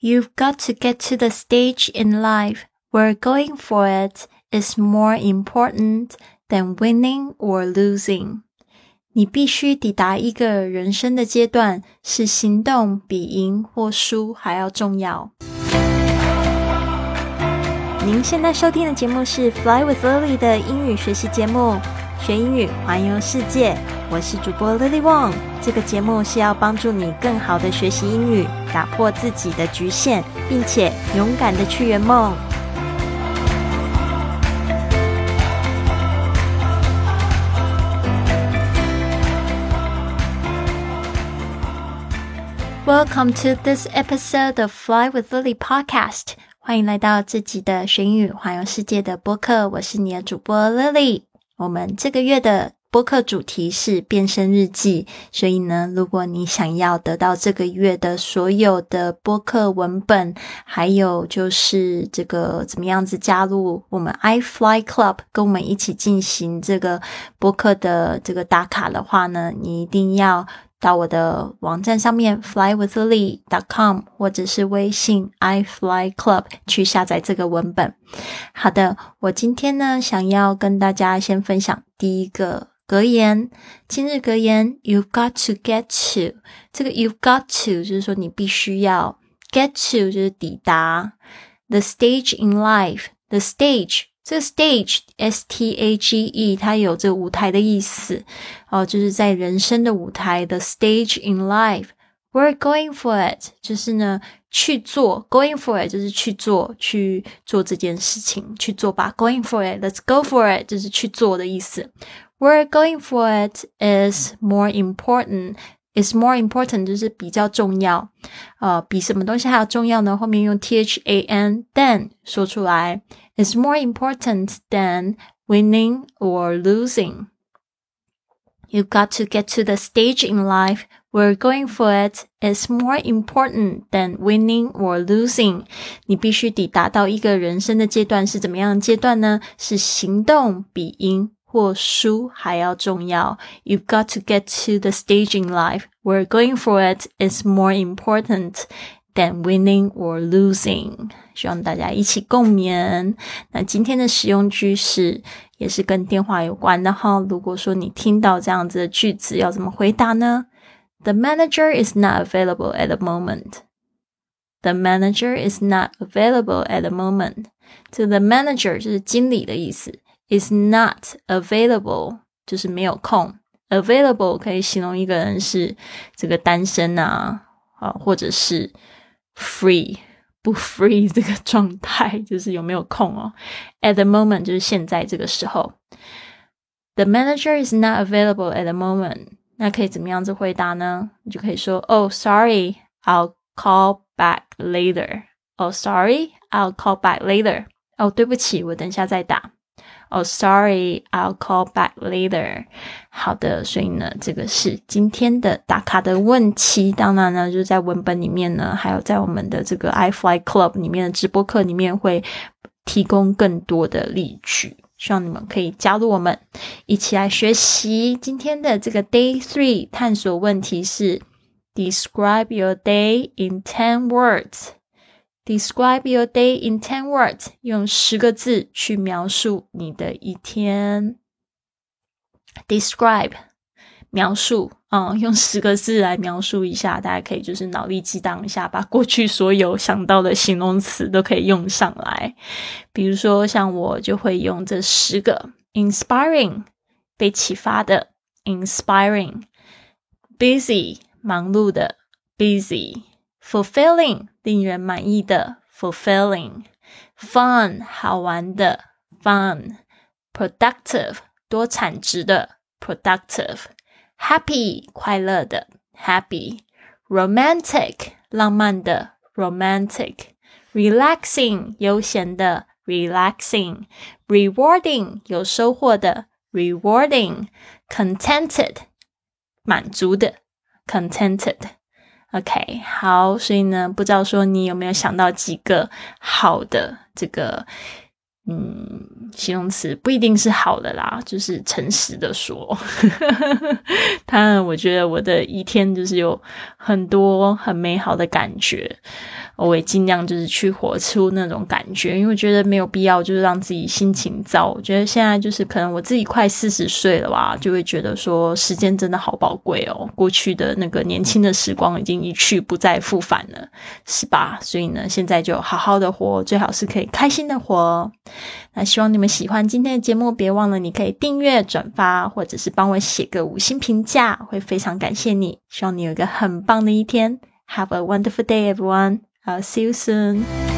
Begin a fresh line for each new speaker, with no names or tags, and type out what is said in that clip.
You've got to get to the stage in life where going for it is more important than winning or losing. 你必须抵达一个人生的阶段，是行动比赢或输还要重要。您现在收听的节目是《Fly with Lily》的英语学习节目，学英语环游世界。 我是主播 Lily Wong。这个节目是要帮助你更好的学习英语，打破自己的局限，并且勇敢的去圆梦。Welcome to this episode of Fly with Lily podcast。欢迎来到这集的学英语环游世界的播客，我是你的主播 Lily。我们这个月的播客主题是变身日记，所以呢，如果你想要得到这个月的所有的播客文本，还有就是这个怎么样子加入我们 iFly Club，跟我们一起进行这个播客的这个打卡的话呢，你一定要。到我的网站上面 flywithlily.com，或者是微信 iFlyClub 去下载这个文本。好的，我今天呢想要跟大家先分享第一个格言，今日格言：You've got to get to。这个 You've got to 就是说你必须要 get to 就是抵达 the stage in life。The stage 这个 stage s t a g e 它有这个舞台的意思哦，就是在人生的舞台 the stage in life。We're going for it，就是呢去做，going for it 就是去做，去做这件事情，去做吧。Going for it，let's go for it 就是去做的意思。 We're going for it is more important。is more important 就是比较重要，呃，比什么东西还要重要呢？后面用 t h a n than 说出来，is more important than winning or losing. You've got to get to the stage in life where going for it is more important than winning or losing. 你必须抵达到一个人生的阶段是怎么样的阶段呢？是行动比赢 或输还要重要。You've got to get to the stage in life where going for it is more important than winning or losing。希望大家一起共勉。那今天的实用句式也是跟电话有关的哈。如果说你听到这样子的句子，要怎么回答呢？The manager is not available at the moment. The manager is not available at the moment. 这 the manager 就是经理的意思。is not available，就是没有空。available 可以形容一个人是这个单身啊，啊，或者是 free 不 free 这个状态，就是有没有空哦。At the moment 就是现在这个时候。The manager is not available at the moment。那可以怎么样子回答呢？你就可以说，Oh, sorry, I'll call back later. Oh, sorry, I'll call back later. 哦，对不起，我等下再打。 Oh, sorry, I'll call back later. 好的，所以呢，这个是今天的打卡的问题。当然呢，就在文本里面呢，还有在我们的这个 iFly Club 里面的直播课里面会提供更多的例句，希望你们可以加入我们一起来学习。今天的这个 Day Three 探索问题是：Describe your day in ten words. Describe your day in ten words，用十个字去描述你的一天。Describe，描述啊，用十个字来描述一下。大家可以就是脑力激荡一下，把过去所有想到的形容词都可以用上来。比如说，像我就会用这十个：inspiring，被启发的；inspiring；busy，忙碌的；busy。fulfilling 令人满意的 fulfilling, fun 好玩的 fun, productive 多产值的 productive, happy 快乐的 happy, romantic 浪漫的 romantic, relaxing 悠闲的 relaxing, rewarding 有收获的 rewarding, contented 满足的 contented。 OK，好，所以呢，不知道说你有没有想到几个好的这个嗯，形容词不一定是好的啦，就是诚实的说。他，我觉得我的一天就是有很多很美好的感觉。我也尽量就是去活出那种感觉，因为我觉得没有必要就是让自己心情糟。我觉得现在就是可能我自己快四十岁了吧，就会觉得说时间真的好宝贵哦。过去的那个年轻的时光已经一去不再复返了，是吧？所以呢，现在就好好的活，最好是可以开心的活。那希望你们喜欢今天的节目，别忘了你可以订阅、转发，或者是帮我写个五星评价，会非常感谢你。希望你有一个很棒的一天。Have a wonderful day, everyone. I'll see you soon.